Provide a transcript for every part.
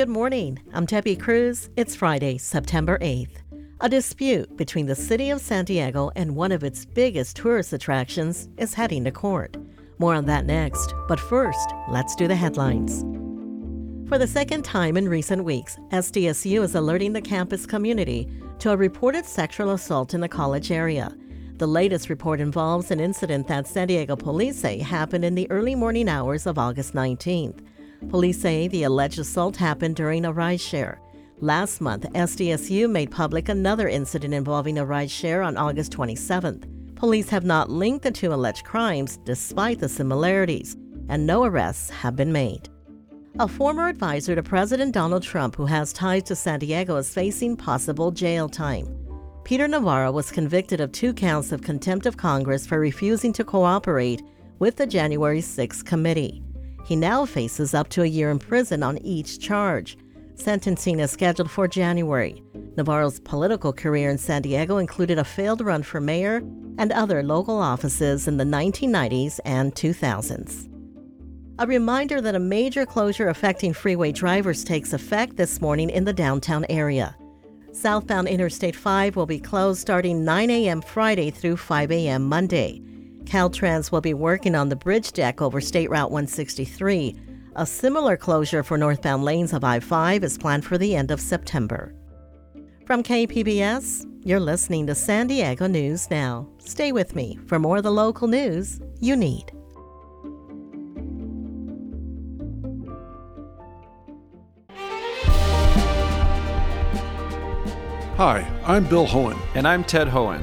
Good morning. I'm Debbie Cruz. It's Friday, September 8th. A dispute between the city of San Diego and one of its biggest tourist attractions is heading to court. More on that next, but first, let's do the headlines. For the second time in recent weeks, SDSU is alerting the campus community to a reported sexual assault in the college area. The latest report involves an incident that San Diego police say happened in the early morning hours of August 19th. Police say the alleged assault happened during a rideshare. Last month, SDSU made public another incident involving a rideshare on August 27th. Police have not linked the two alleged crimes despite the similarities, and no arrests have been made. A former advisor to President Donald Trump who has ties to San Diego is facing possible jail time. Peter Navarro was convicted of two counts of contempt of Congress for refusing to cooperate with the January 6 committee. He now faces up to a year in prison on each charge. Sentencing is scheduled for January. Navarro's political career in San Diego included a failed run for mayor and other local offices in the 1990s and 2000s. A reminder that a major closure affecting freeway drivers takes effect this morning in the downtown area. Southbound Interstate 5 will be closed starting 9 a.m. Friday through 5 a.m. Monday. Caltrans will be working on the bridge deck over State Route 163. A similar closure for northbound lanes of I 5 is planned for the end of September. From KPBS, you're listening to San Diego News Now. Stay with me for more of the local news you need. Hi, I'm Bill Hoehn. And I'm Ted Hoehn.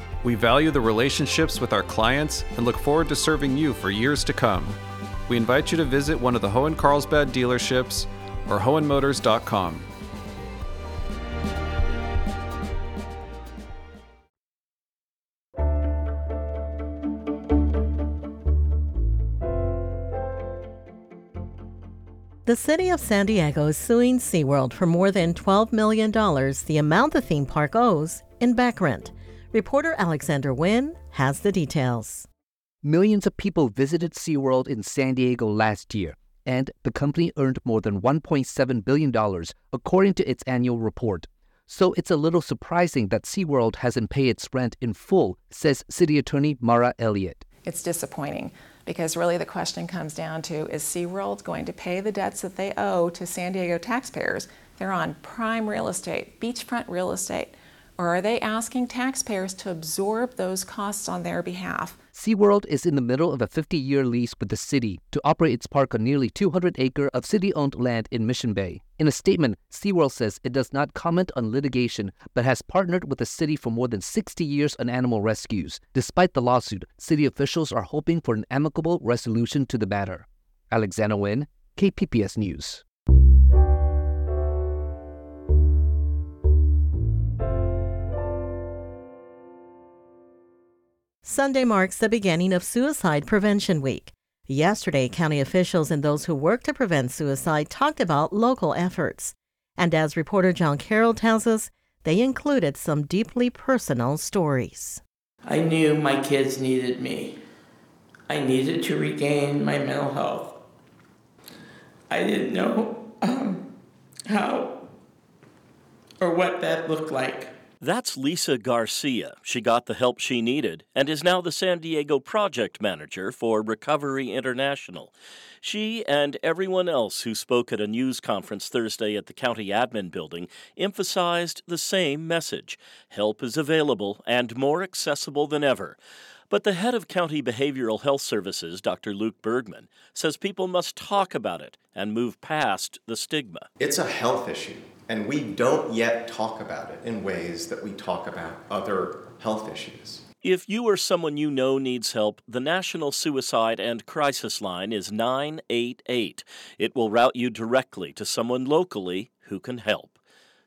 We value the relationships with our clients and look forward to serving you for years to come. We invite you to visit one of the Hoehn Carlsbad dealerships or hoehnmotors.com. The city of San Diego is suing SeaWorld for more than $12 million, the amount the theme park owes in back rent. Reporter Alexander Nguyen has the details. Millions of people visited SeaWorld in San Diego last year, and the company earned more than $1.7 billion, according to its annual report. So it's a little surprising that SeaWorld hasn't paid its rent in full, says City Attorney Mara Elliott. It's disappointing because really the question comes down to is SeaWorld going to pay the debts that they owe to San Diego taxpayers? They're on prime real estate, beachfront real estate. Or are they asking taxpayers to absorb those costs on their behalf? SeaWorld is in the middle of a 50 year lease with the city to operate its park on nearly 200 acre of city owned land in Mission Bay. In a statement, SeaWorld says it does not comment on litigation but has partnered with the city for more than 60 years on animal rescues. Despite the lawsuit, city officials are hoping for an amicable resolution to the matter. Alexander Nguyen, KPBS News. Sunday marks the beginning of Suicide Prevention Week. Yesterday, county officials and those who work to prevent suicide talked about local efforts. And as reporter John Carroll tells us, they included some deeply personal stories. I knew my kids needed me. I needed to regain my mental health. I didn't know um, how or what that looked like. That's Lisa Garcia. She got the help she needed and is now the San Diego project manager for Recovery International. She and everyone else who spoke at a news conference Thursday at the county admin building emphasized the same message help is available and more accessible than ever. But the head of County Behavioral Health Services, Dr. Luke Bergmann, says people must talk about it and move past the stigma. It's a health issue. And we don't yet talk about it in ways that we talk about other health issues. If you or someone you know needs help, the National Suicide and Crisis Line is 988. It will route you directly to someone locally who can help.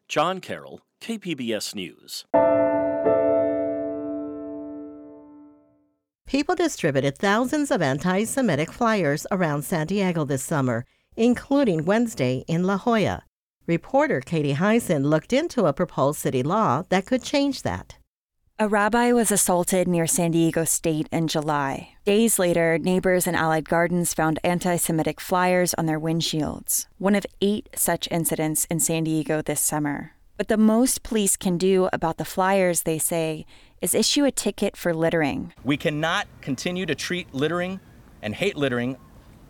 John Carroll, KPBS News. People distributed thousands of anti Semitic flyers around San Diego this summer, including Wednesday in La Jolla. Reporter Katie Hyson looked into a proposed city law that could change that. A rabbi was assaulted near San Diego State in July. Days later, neighbors in Allied Gardens found anti Semitic flyers on their windshields, one of eight such incidents in San Diego this summer. But the most police can do about the flyers, they say, is issue a ticket for littering. We cannot continue to treat littering and hate littering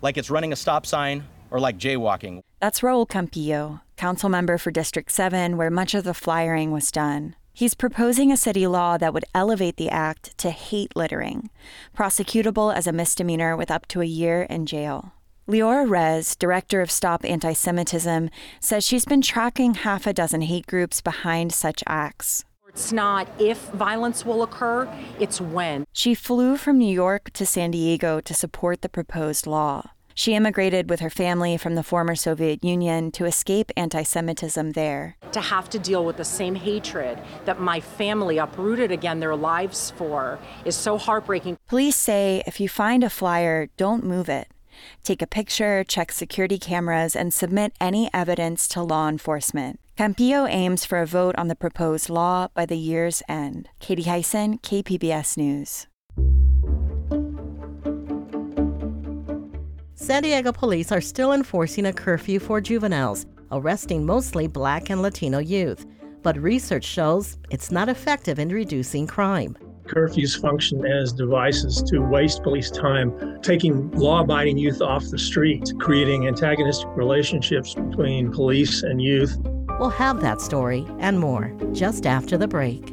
like it's running a stop sign or like jaywalking. That's Raul Campillo, council member for District 7, where much of the flyering was done. He's proposing a city law that would elevate the act to hate littering, prosecutable as a misdemeanor with up to a year in jail. Liora Rez, director of Stop Anti Semitism, says she's been tracking half a dozen hate groups behind such acts. It's not if violence will occur, it's when. She flew from New York to San Diego to support the proposed law. She immigrated with her family from the former Soviet Union to escape anti Semitism there. To have to deal with the same hatred that my family uprooted again their lives for is so heartbreaking. Police say if you find a flyer, don't move it. Take a picture, check security cameras, and submit any evidence to law enforcement. Campillo aims for a vote on the proposed law by the year's end. Katie Hyson, KPBS News. San Diego police are still enforcing a curfew for juveniles, arresting mostly black and Latino youth. But research shows it's not effective in reducing crime. Curfews function as devices to waste police time, taking law abiding youth off the street, creating antagonistic relationships between police and youth. We'll have that story and more just after the break.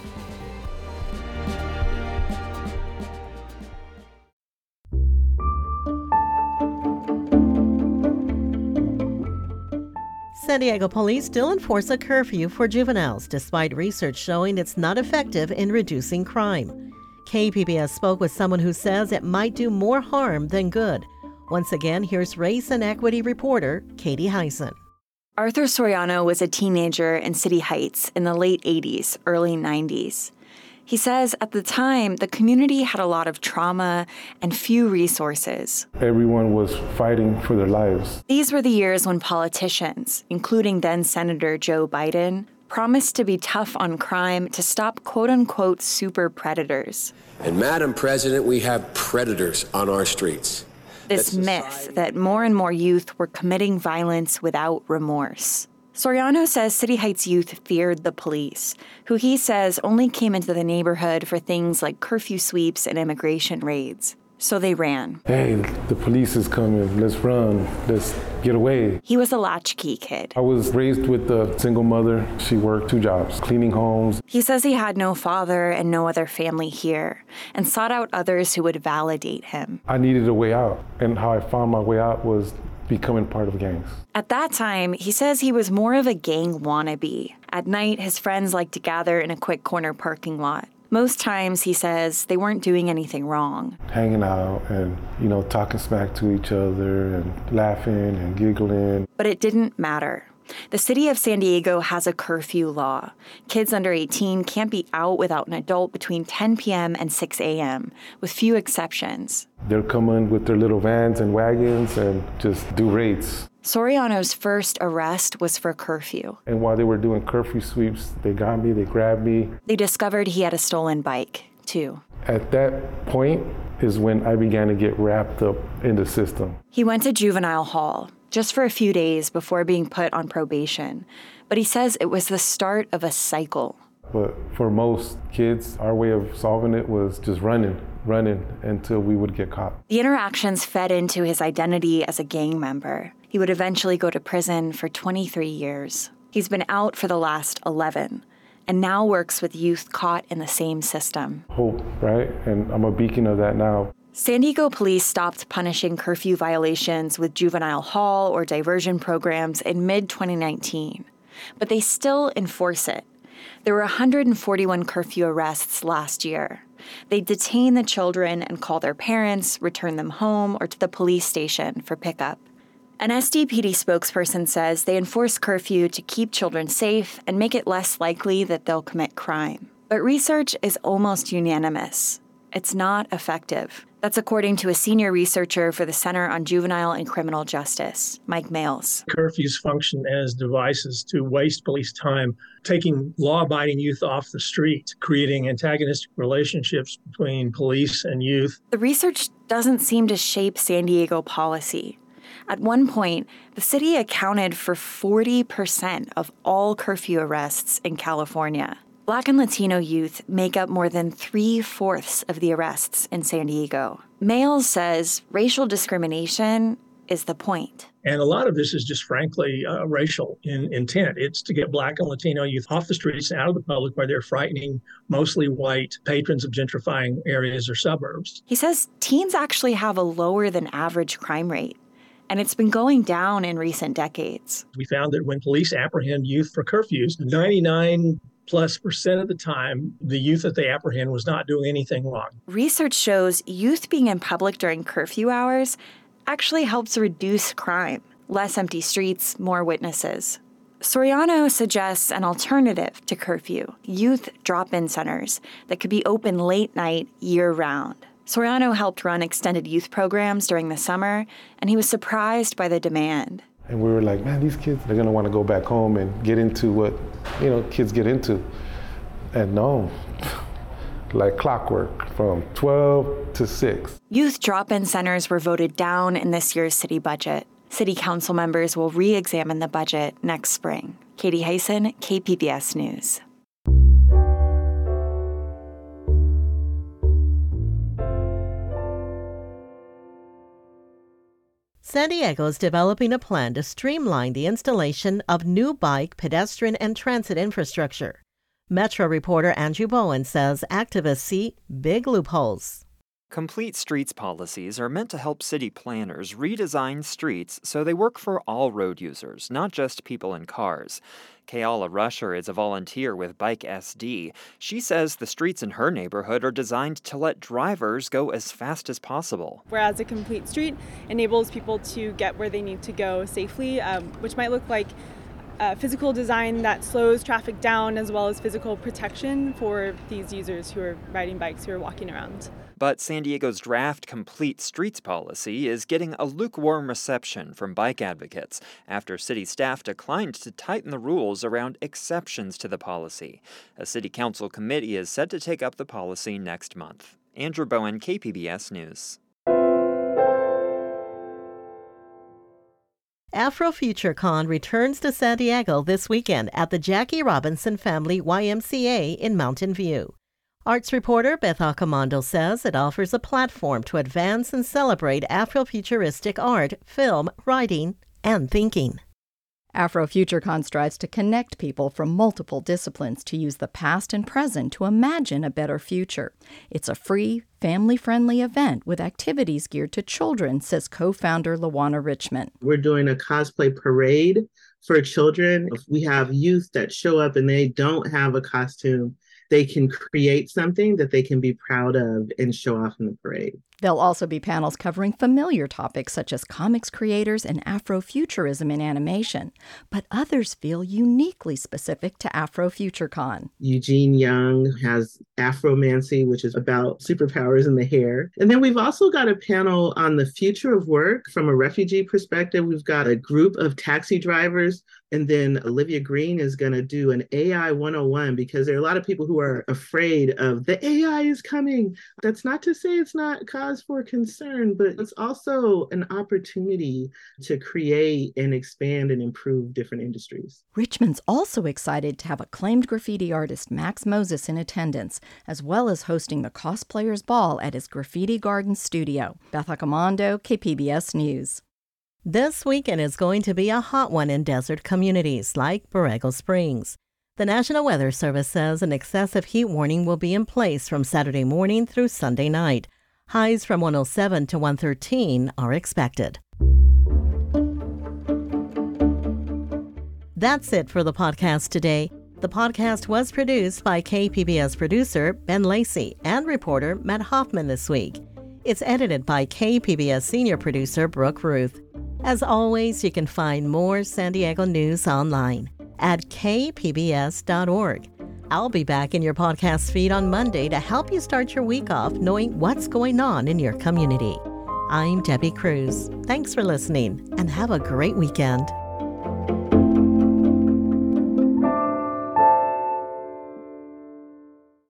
San Diego police still enforce a curfew for juveniles, despite research showing it's not effective in reducing crime. KPBS spoke with someone who says it might do more harm than good. Once again, here's race and equity reporter Katie Hyson. Arthur Soriano was a teenager in City Heights in the late 80s, early 90s. He says at the time, the community had a lot of trauma and few resources. Everyone was fighting for their lives. These were the years when politicians, including then Senator Joe Biden, promised to be tough on crime to stop quote unquote super predators. And, Madam President, we have predators on our streets. This myth that more and more youth were committing violence without remorse. Soriano says City Heights youth feared the police, who he says only came into the neighborhood for things like curfew sweeps and immigration raids. So they ran. Hey, the police is coming. Let's run. Let's get away. He was a latchkey kid. I was raised with a single mother. She worked two jobs, cleaning homes. He says he had no father and no other family here, and sought out others who would validate him. I needed a way out, and how I found my way out was becoming part of gangs. At that time, he says he was more of a gang wannabe. At night, his friends liked to gather in a quick corner parking lot. Most times, he says, they weren't doing anything wrong. Hanging out and, you know, talking smack to each other and laughing and giggling. But it didn't matter. The city of San Diego has a curfew law. Kids under 18 can't be out without an adult between 10 p.m. and 6 a.m., with few exceptions. They're coming with their little vans and wagons and just do raids. Soriano's first arrest was for curfew. And while they were doing curfew sweeps, they got me, they grabbed me. They discovered he had a stolen bike, too. At that point is when I began to get wrapped up in the system. He went to juvenile hall just for a few days before being put on probation, but he says it was the start of a cycle. But for most kids, our way of solving it was just running, running until we would get caught. The interactions fed into his identity as a gang member. He would eventually go to prison for 23 years. He's been out for the last 11 and now works with youth caught in the same system. Hope, right? And I'm a beacon of that now. San Diego police stopped punishing curfew violations with juvenile hall or diversion programs in mid 2019, but they still enforce it. There were 141 curfew arrests last year. They detain the children and call their parents, return them home, or to the police station for pickup. An SDPD spokesperson says they enforce curfew to keep children safe and make it less likely that they'll commit crime. But research is almost unanimous. It's not effective. That's according to a senior researcher for the Center on Juvenile and Criminal Justice, Mike Males. Curfews function as devices to waste police time, taking law abiding youth off the street, creating antagonistic relationships between police and youth. The research doesn't seem to shape San Diego policy. At one point, the city accounted for 40% of all curfew arrests in California. Black and Latino youth make up more than three fourths of the arrests in San Diego. Males says racial discrimination is the point. And a lot of this is just frankly uh, racial in intent. It's to get black and Latino youth off the streets and out of the public where they're frightening mostly white patrons of gentrifying areas or suburbs. He says teens actually have a lower than average crime rate and it's been going down in recent decades. We found that when police apprehend youth for curfews, 99 plus percent of the time, the youth that they apprehend was not doing anything wrong. Research shows youth being in public during curfew hours actually helps reduce crime. Less empty streets, more witnesses. Soriano suggests an alternative to curfew youth drop in centers that could be open late night year round. Soriano helped run extended youth programs during the summer, and he was surprised by the demand. And we were like, man, these kids, they're gonna wanna go back home and get into what, you know, kids get into. And no, like clockwork from 12 to 6. Youth drop in centers were voted down in this year's city budget. City council members will re examine the budget next spring. Katie Hyson, KPBS News. San Diego is developing a plan to streamline the installation of new bike, pedestrian, and transit infrastructure. Metro reporter Andrew Bowen says activists see big loopholes. Complete Streets policies are meant to help city planners redesign streets so they work for all road users, not just people in cars. Kayala Rusher is a volunteer with Bike SD. She says the streets in her neighborhood are designed to let drivers go as fast as possible. Whereas a complete street enables people to get where they need to go safely, um, which might look like uh, physical design that slows traffic down as well as physical protection for these users who are riding bikes, who are walking around. But San Diego's draft Complete Streets policy is getting a lukewarm reception from bike advocates after city staff declined to tighten the rules around exceptions to the policy. A city council committee is set to take up the policy next month. Andrew Bowen, KPBS News. AfroFutureCon returns to San Diego this weekend at the Jackie Robinson Family YMCA in Mountain View. Arts reporter Beth Accomando says it offers a platform to advance and celebrate Afrofuturistic art, film, writing, and thinking. AfroFutureCon strives to connect people from multiple disciplines to use the past and present to imagine a better future. It's a free, family friendly event with activities geared to children, says co founder Lawana Richmond. We're doing a cosplay parade for children. We have youth that show up and they don't have a costume they can create something that they can be proud of and show off in the parade. There'll also be panels covering familiar topics such as comics creators and Afrofuturism in animation, but others feel uniquely specific to Afrofuturecon. Eugene Young has Afromancy, which is about superpowers in the hair. And then we've also got a panel on the future of work from a refugee perspective. We've got a group of taxi drivers and then Olivia Green is going to do an AI 101 because there are a lot of people who are afraid of the AI is coming. That's not to say it's not cause for concern, but it's also an opportunity to create and expand and improve different industries. Richmond's also excited to have acclaimed graffiti artist Max Moses in attendance, as well as hosting the Cosplayers Ball at his Graffiti Garden studio. Beth Accomando, KPBS News. This weekend is going to be a hot one in desert communities like Borrego Springs. The National Weather Service says an excessive heat warning will be in place from Saturday morning through Sunday night. Highs from 107 to 113 are expected. That's it for the podcast today. The podcast was produced by KPBS producer Ben Lacey and reporter Matt Hoffman this week. It's edited by KPBS senior producer Brooke Ruth. As always, you can find more San Diego news online at kpbs.org. I'll be back in your podcast feed on Monday to help you start your week off knowing what's going on in your community. I'm Debbie Cruz. Thanks for listening and have a great weekend.